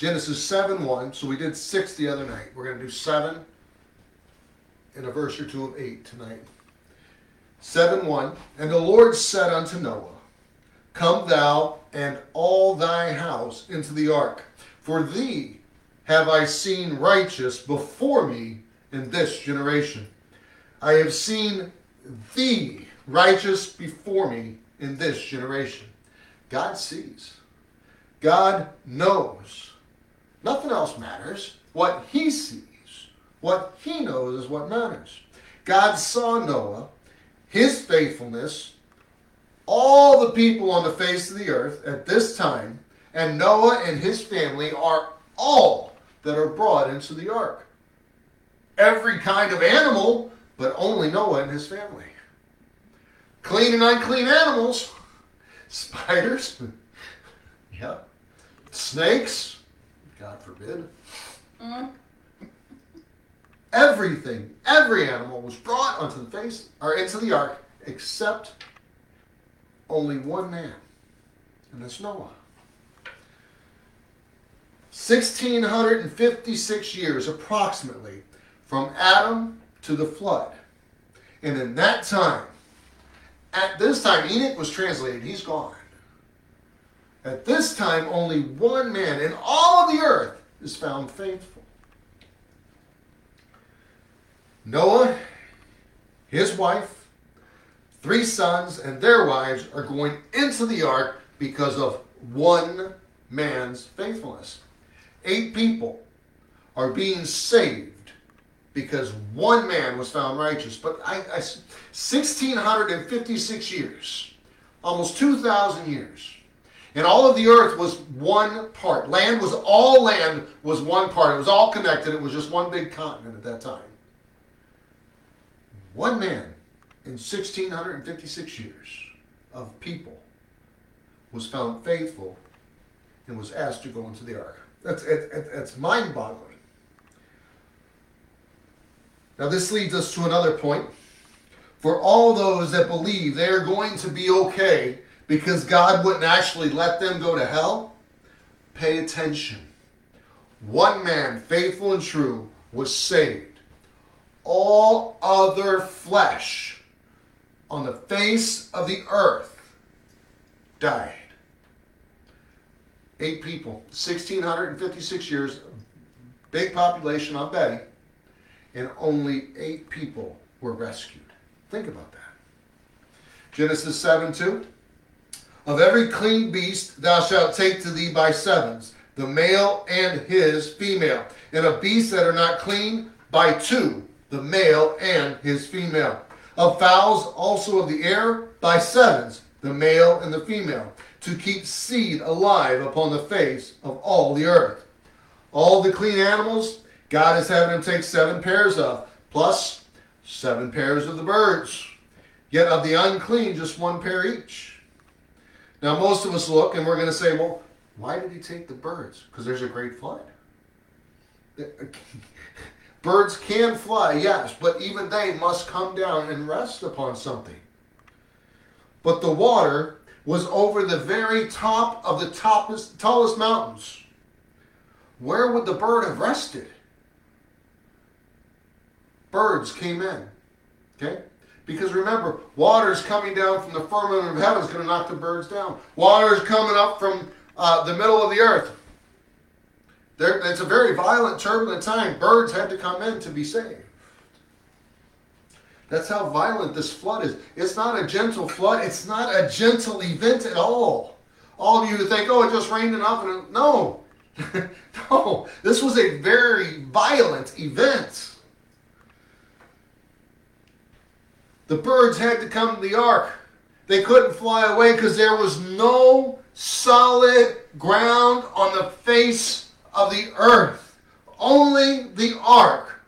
Genesis 7 1. So we did 6 the other night. We're going to do 7 and a verse or two of 8 tonight. 7 1. And the Lord said unto Noah, Come thou and all thy house into the ark, for thee have I seen righteous before me in this generation. I have seen thee righteous before me in this generation. God sees. God knows. Nothing else matters. What he sees, what he knows is what matters. God saw Noah, his faithfulness, all the people on the face of the earth at this time, and Noah and his family are all that are brought into the ark. Every kind of animal, but only Noah and his family. Clean and unclean animals, spiders, yeah, snakes, God forbid. Mm. Everything, every animal was brought onto the face or into the ark except only one man, and that's Noah. 1656 years approximately from Adam to the flood. And in that time, at this time, Enoch was translated, he's gone. At this time, only one man in all of the earth is found faithful. Noah, his wife, three sons, and their wives are going into the ark because of one man's faithfulness. Eight people are being saved because one man was found righteous. But I, I 1,656 years, almost 2,000 years. And all of the earth was one part. Land was all land was one part. It was all connected. It was just one big continent at that time. One man in 1656 years of people was found faithful and was asked to go into the ark. That's, it, it's mind boggling. Now, this leads us to another point. For all those that believe they are going to be okay because God wouldn't actually let them go to hell, pay attention. One man, faithful and true, was saved. All other flesh on the face of the earth died. Eight people, 1,656 years, big population on Betty, and only eight people were rescued. Think about that. Genesis 7 2. Of every clean beast thou shalt take to thee by sevens, the male and his female. And of beasts that are not clean, by two, the male and his female. Of fowls also of the air, by sevens, the male and the female, to keep seed alive upon the face of all the earth. All the clean animals, God is having them take seven pairs of, plus seven pairs of the birds. Yet of the unclean, just one pair each. Now, most of us look and we're going to say, well, why did he take the birds? Because there's a great flood. Uh, birds can fly, yes, but even they must come down and rest upon something. But the water was over the very top of the topest, tallest mountains. Where would the bird have rested? Birds came in. Okay? Because remember, water is coming down from the firmament of heaven is going to knock the birds down. Water is coming up from uh, the middle of the earth. There, it's a very violent, turbulent time. Birds had to come in to be saved. That's how violent this flood is. It's not a gentle flood. It's not a gentle event at all. All of you who think, oh, it just rained enough. And no, no. This was a very violent event. The birds had to come to the ark. They couldn't fly away because there was no solid ground on the face of the earth. Only the ark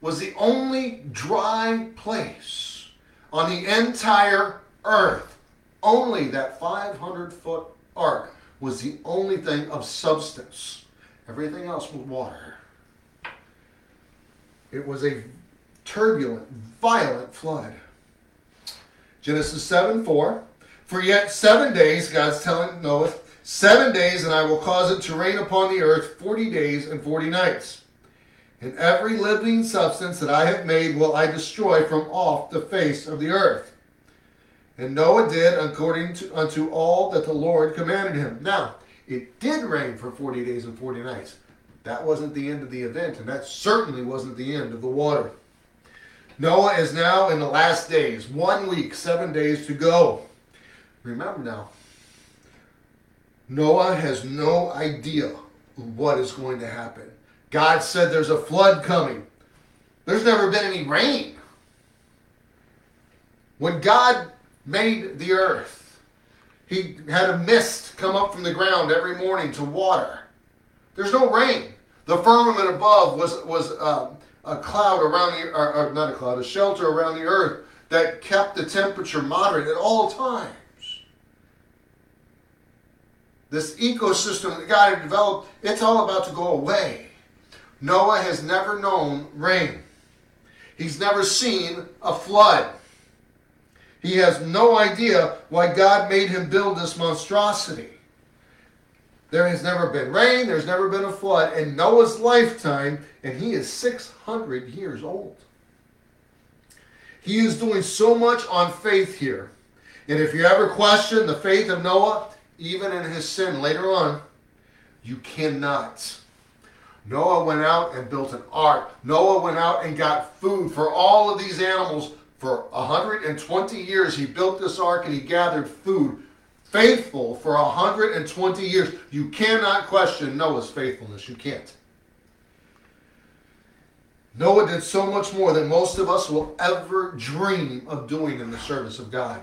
was the only dry place on the entire earth. Only that 500 foot ark was the only thing of substance. Everything else was water. It was a turbulent, violent flood. Genesis 7 4. For yet seven days, God's telling Noah, Seven days, and I will cause it to rain upon the earth forty days and forty nights. And every living substance that I have made will I destroy from off the face of the earth. And Noah did according to unto all that the Lord commanded him. Now, it did rain for 40 days and 40 nights. That wasn't the end of the event, and that certainly wasn't the end of the water. Noah is now in the last days, one week, seven days to go. Remember now, Noah has no idea what is going to happen. God said there's a flood coming. There's never been any rain. When God made the earth, He had a mist come up from the ground every morning to water. There's no rain. The firmament above was was uh, a cloud around the, or, or not a cloud, a shelter around the earth that kept the temperature moderate at all times. This ecosystem that God had developed, it's all about to go away. Noah has never known rain. He's never seen a flood. He has no idea why God made him build this monstrosity. There has never been rain, there's never been a flood in Noah's lifetime, and he is 600 years old. He is doing so much on faith here. And if you ever question the faith of Noah, even in his sin later on, you cannot. Noah went out and built an ark. Noah went out and got food for all of these animals. For 120 years, he built this ark and he gathered food. Faithful for 120 years. You cannot question Noah's faithfulness. You can't. Noah did so much more than most of us will ever dream of doing in the service of God.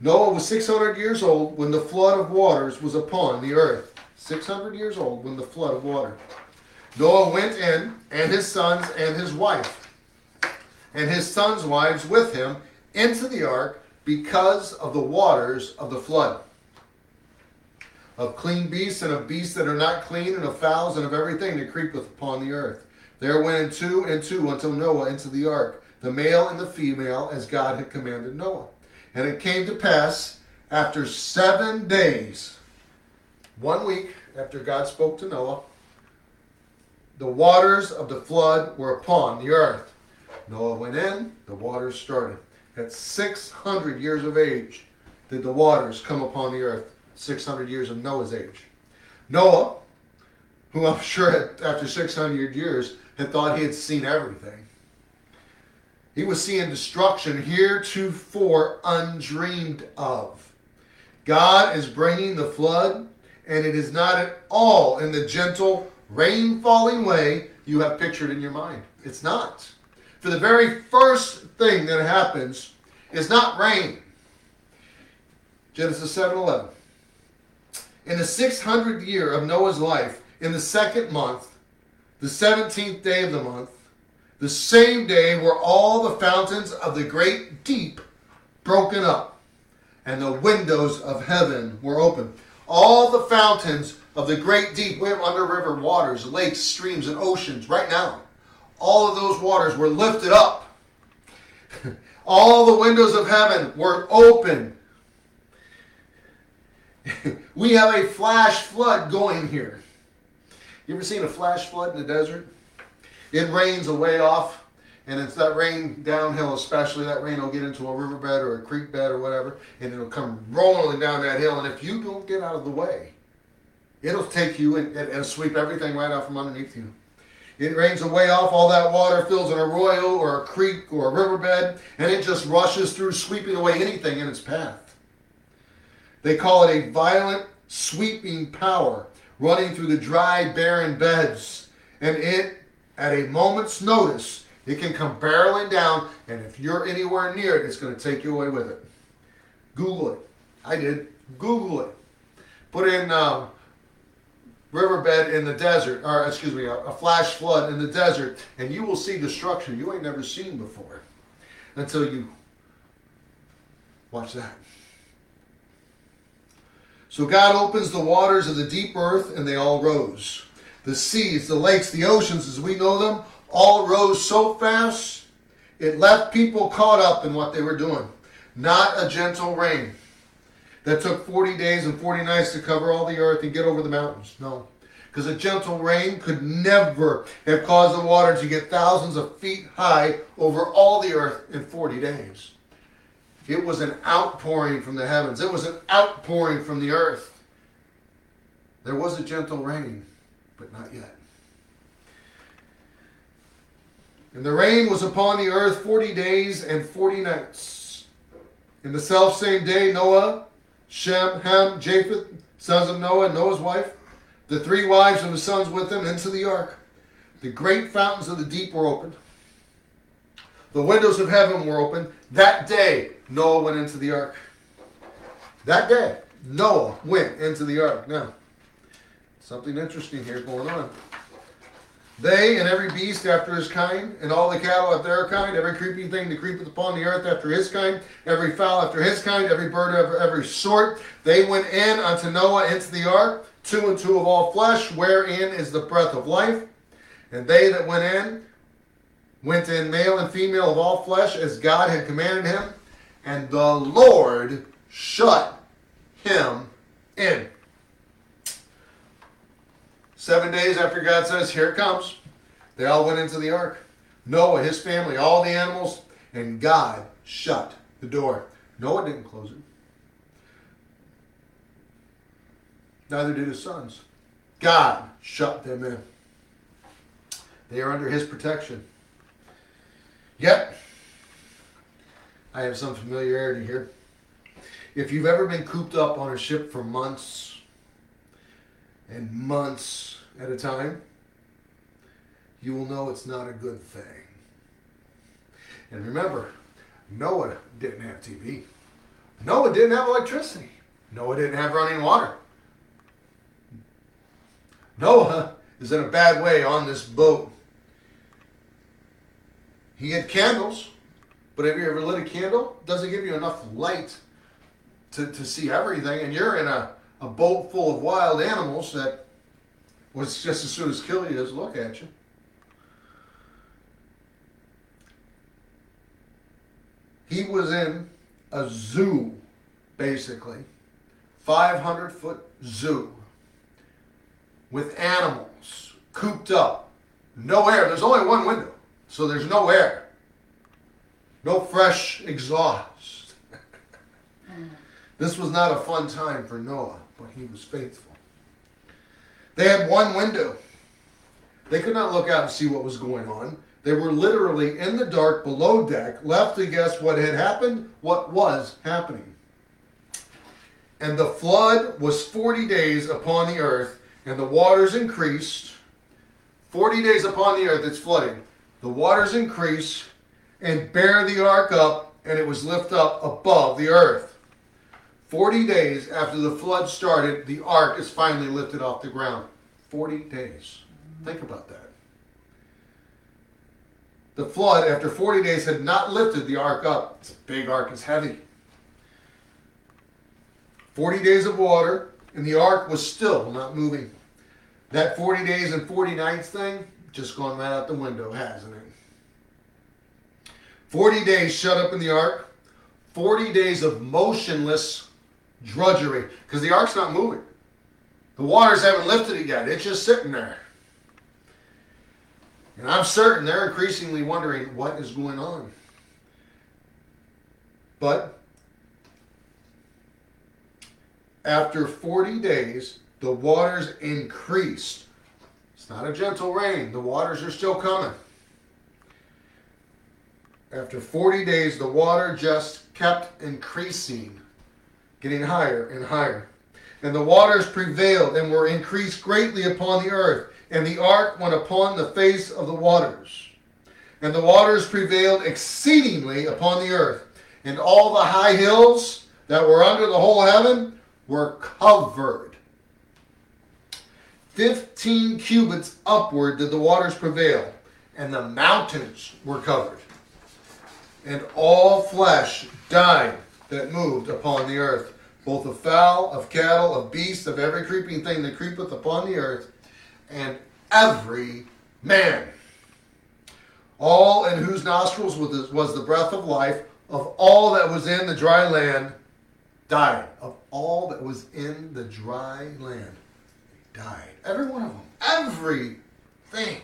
Noah was 600 years old when the flood of waters was upon the earth. 600 years old when the flood of water. Noah went in, and his sons and his wife, and his sons' wives with him, into the ark because of the waters of the flood. Of clean beasts and of beasts that are not clean, and of fowls and of everything that creepeth upon the earth. There went in two and two until Noah into the ark, the male and the female, as God had commanded Noah. And it came to pass after seven days one week after God spoke to Noah, the waters of the flood were upon the earth. Noah went in, the waters started. At 600 years of age did the waters come upon the earth. 600 years of Noah's age. Noah, who I'm sure after 600 years had thought he had seen everything, he was seeing destruction heretofore undreamed of. God is bringing the flood and it is not at all in the gentle, rain falling way you have pictured in your mind. It's not. For the very first thing that happens is not rain. Genesis 7 11. In the 600th year of Noah's life, in the second month, the 17th day of the month, the same day were all the fountains of the great deep broken up, and the windows of heaven were open. all the fountains of the great deep we have under river waters, lakes, streams, and oceans right now. All of those waters were lifted up. all the windows of heaven were open. we have a flash flood going here. You ever seen a flash flood in the desert? It rains a way off and it's that rain downhill, especially that rain will get into a riverbed or a creek bed or whatever, and it'll come rolling down that hill. And if you don't get out of the way, it'll take you and, and, sweep everything right out from underneath you. It rains away off, all that water fills an arroyo or a creek or a riverbed, and it just rushes through, sweeping away anything in its path. They call it a violent sweeping power running through the dry, barren beds, and it, at a moment's notice, it can come barreling down, and if you're anywhere near it, it's going to take you away with it. Google it. I did. Google it. Put in uh, riverbed in the desert, or excuse me, a, a flash flood in the desert, and you will see destruction you ain't never seen before until you watch that. So God opens the waters of the deep earth, and they all rose. The seas, the lakes, the oceans, as we know them, all rose so fast, it left people caught up in what they were doing. Not a gentle rain. That took 40 days and 40 nights to cover all the earth and get over the mountains. No. Because a gentle rain could never have caused the water to get thousands of feet high over all the earth in 40 days. It was an outpouring from the heavens, it was an outpouring from the earth. There was a gentle rain, but not yet. And the rain was upon the earth 40 days and 40 nights. In the self same day, Noah, Shem, Ham, Japheth, sons of Noah, and Noah's wife, the three wives and the sons with them into the ark. The great fountains of the deep were opened. The windows of heaven were opened. That day, Noah went into the ark. That day, Noah went into the ark. Now, something interesting here going on. They and every beast after his kind, and all the cattle after their kind, every creeping thing that creepeth upon the earth after his kind, every fowl after his kind, every bird of every sort, they went in unto Noah into the ark, two and two of all flesh, wherein is the breath of life. And they that went in, went in male and female of all flesh, as God had commanded him. And the Lord shut him in. Seven days after God says, Here it comes, they all went into the ark. Noah, his family, all the animals, and God shut the door. Noah didn't close it. Neither did his sons. God shut them in. They are under his protection. Yet, I have some familiarity here. If you've ever been cooped up on a ship for months, and months at a time, you will know it's not a good thing. And remember, Noah didn't have TV. Noah didn't have electricity. Noah didn't have running water. Noah is in a bad way on this boat. He had candles, but have you ever lit a candle? Doesn't give you enough light to, to see everything, and you're in a a boat full of wild animals that was just as soon as kill you as look at you. He was in a zoo, basically, 500 foot zoo with animals cooped up, no air. There's only one window, so there's no air, no fresh exhaust. this was not a fun time for Noah he was faithful. They had one window. They could not look out and see what was going on. They were literally in the dark below deck, left to guess what had happened, what was happening. And the flood was 40 days upon the earth, and the waters increased. 40 days upon the earth, it's flooding. The waters increased and bear the ark up, and it was lifted up above the earth. 40 days after the flood started, the ark is finally lifted off the ground. 40 days. Think about that. The flood, after 40 days, had not lifted the ark up. It's a big ark, it's heavy. 40 days of water, and the ark was still not moving. That 40 days and 40 nights thing, just gone right out the window, hasn't it? 40 days shut up in the ark, 40 days of motionless drudgery because the ark's not moving. The waters haven't lifted it yet. It's just sitting there. And I'm certain they're increasingly wondering what is going on. But after 40 days, the waters increased. It's not a gentle rain, the waters are still coming. After 40 days, the water just kept increasing getting higher and higher. And the waters prevailed and were increased greatly upon the earth, and the ark went upon the face of the waters. And the waters prevailed exceedingly upon the earth, and all the high hills that were under the whole heaven were covered. Fifteen cubits upward did the waters prevail, and the mountains were covered. And all flesh died that moved upon the earth both of fowl, of cattle, of beasts, of every creeping thing that creepeth upon the earth, and every man. All in whose nostrils was the breath of life, of all that was in the dry land, died. Of all that was in the dry land, died. Every one of them. Everything.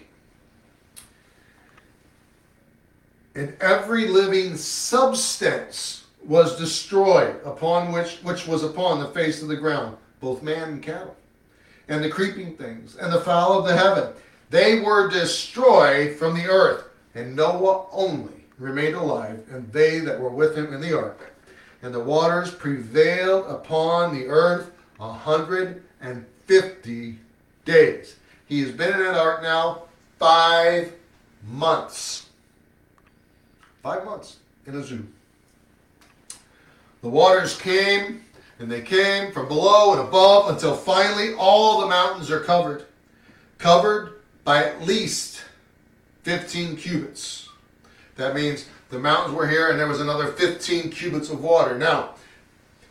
And every living substance was destroyed upon which which was upon the face of the ground, both man and cattle, and the creeping things, and the fowl of the heaven. They were destroyed from the earth, and Noah only remained alive, and they that were with him in the ark. And the waters prevailed upon the earth a hundred and fifty days. He has been in that ark now five months. Five months in a zoo. The waters came and they came from below and above until finally all the mountains are covered. Covered by at least 15 cubits. That means the mountains were here and there was another 15 cubits of water. Now,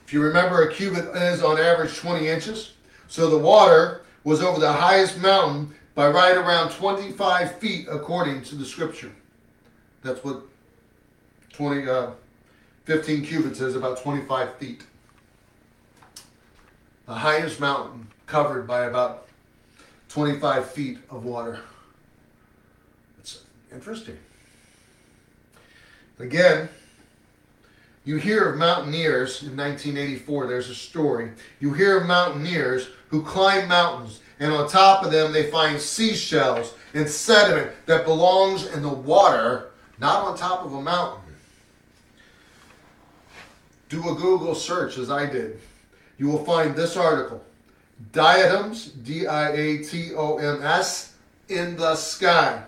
if you remember, a cubit is on average 20 inches. So the water was over the highest mountain by right around 25 feet according to the scripture. That's what 20, uh, 15 cubits is, about 25 feet. The highest mountain covered by about 25 feet of water. It's interesting. Again, you hear of mountaineers in 1984, there's a story. You hear of mountaineers who climb mountains, and on top of them, they find seashells and sediment that belongs in the water, not on top of a mountain. Do a Google search as I did. You will find this article Diatoms, D I A T O M S, in the sky.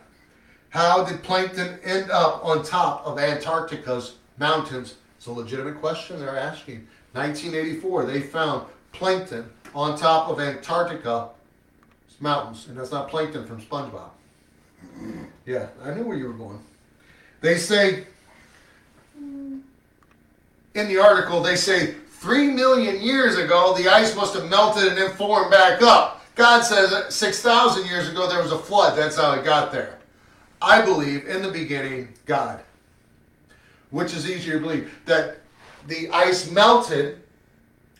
How did plankton end up on top of Antarctica's mountains? It's a legitimate question they're asking. 1984, they found plankton on top of Antarctica mountains, and that's not plankton from SpongeBob. Yeah, I knew where you were going. They say in the article, they say three million years ago the ice must have melted and then formed back up. God says 6,000 years ago there was a flood. That's how it got there. I believe in the beginning, God. Which is easier to believe? That the ice melted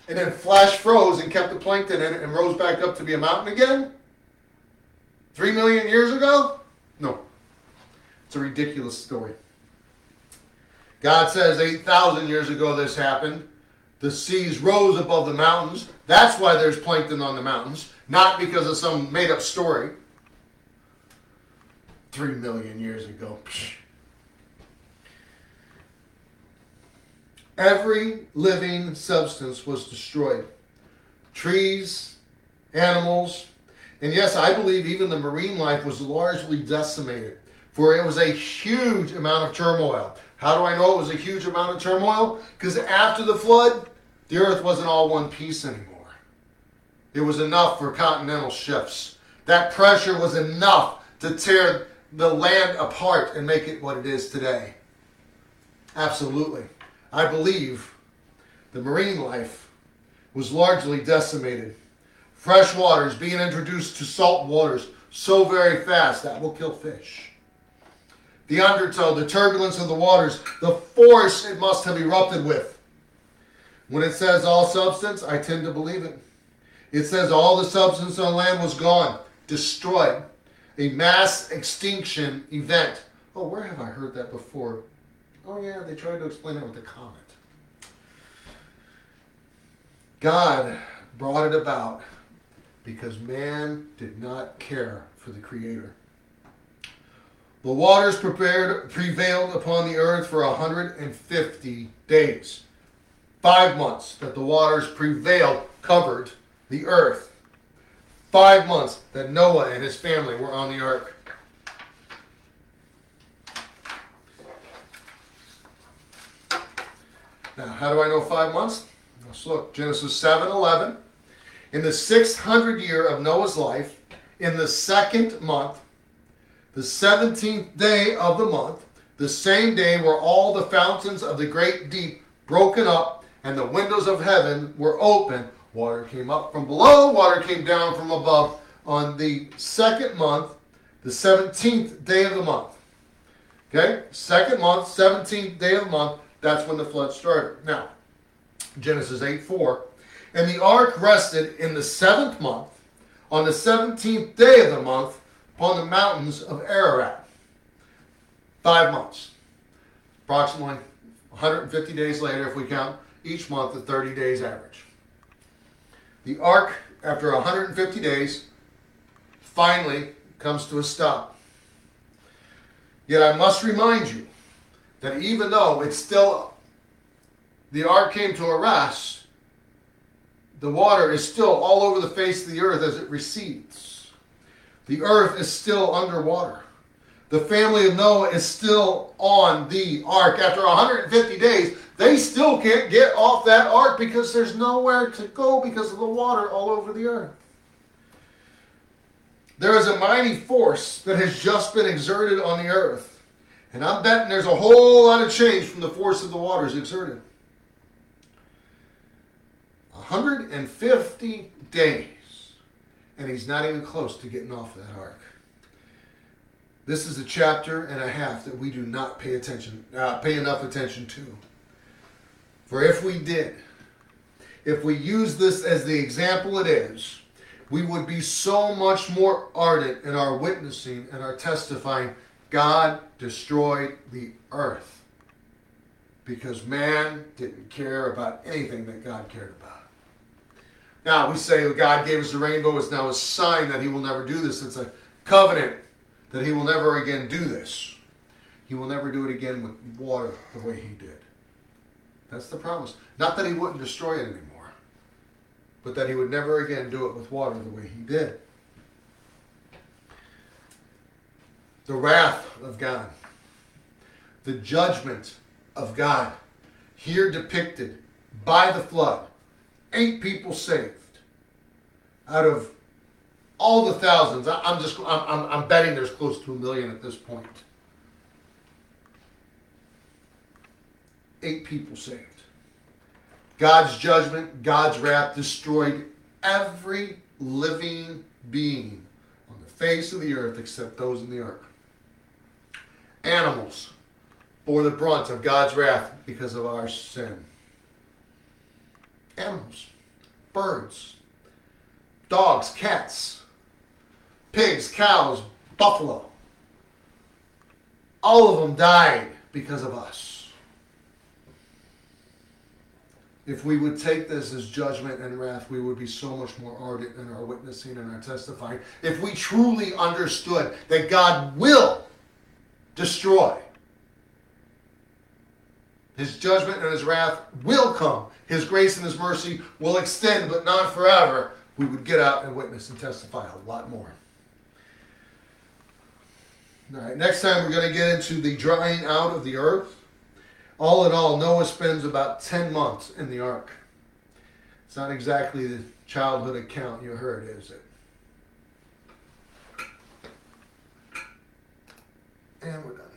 and then flash froze and kept the plankton in it and rose back up to be a mountain again? Three million years ago? No. It's a ridiculous story. God says 8,000 years ago this happened. The seas rose above the mountains. That's why there's plankton on the mountains, not because of some made up story. Three million years ago. Every living substance was destroyed trees, animals, and yes, I believe even the marine life was largely decimated, for it was a huge amount of turmoil. How do I know it was a huge amount of turmoil? Because after the flood, the earth wasn't all one piece anymore. It was enough for continental shifts. That pressure was enough to tear the land apart and make it what it is today. Absolutely. I believe the marine life was largely decimated. Fresh waters being introduced to salt waters so very fast that will kill fish the undertow, the turbulence of the waters, the force it must have erupted with. When it says all substance, I tend to believe it. It says all the substance on land was gone, destroyed. A mass extinction event. Oh, where have I heard that before? Oh, yeah, they tried to explain it with a comet. God brought it about because man did not care for the Creator. The waters prepared, prevailed upon the earth for 150 days. Five months that the waters prevailed, covered the earth. Five months that Noah and his family were on the ark. Now, how do I know five months? Let's look. Genesis 7 11. In the 600 year of Noah's life, in the second month, the 17th day of the month, the same day were all the fountains of the great deep broken up, and the windows of heaven were open. Water came up from below, water came down from above. On the second month, the 17th day of the month. Okay? Second month, 17th day of the month, that's when the flood started. Now, Genesis 8 4. And the ark rested in the seventh month, on the seventeenth day of the month, upon the mountains of Ararat. Five months. Approximately 150 days later, if we count each month at 30 days average. The ark, after 150 days, finally comes to a stop. Yet I must remind you that even though it's still, the ark came to a rest, the water is still all over the face of the earth as it recedes. The earth is still underwater. The family of Noah is still on the ark. After 150 days, they still can't get off that ark because there's nowhere to go because of the water all over the earth. There is a mighty force that has just been exerted on the earth. And I'm betting there's a whole lot of change from the force of the waters exerted. 150 days. And he's not even close to getting off that ark. This is a chapter and a half that we do not pay attention, uh, pay enough attention to. For if we did, if we use this as the example it is, we would be so much more ardent in our witnessing and our testifying. God destroyed the earth because man didn't care about anything that God cared about. Now, we say God gave us the rainbow, it's now a sign that he will never do this. It's a covenant that he will never again do this. He will never do it again with water the way he did. That's the promise. Not that he wouldn't destroy it anymore but that he would never again do it with water the way he did. The wrath of God, the judgment of God, here depicted by the flood. Eight people saved out of all the thousands. I'm just, I'm, I'm I'm betting there's close to a million at this point. Eight people saved. God's judgment, God's wrath destroyed every living being on the face of the earth except those in the ark. Animals bore the brunt of God's wrath because of our sin. Animals, birds, dogs, cats, pigs, cows, buffalo. All of them died because of us if we would take this as judgment and wrath, we would be so much more ardent in our witnessing and our testifying. If we truly understood that God will destroy, His judgment and His wrath will come, His grace and His mercy will extend, but not forever, we would get out and witness and testify a lot more. All right, next time we're going to get into the drying out of the earth. All in all, Noah spends about 10 months in the ark. It's not exactly the childhood account you heard, is it? And we're done.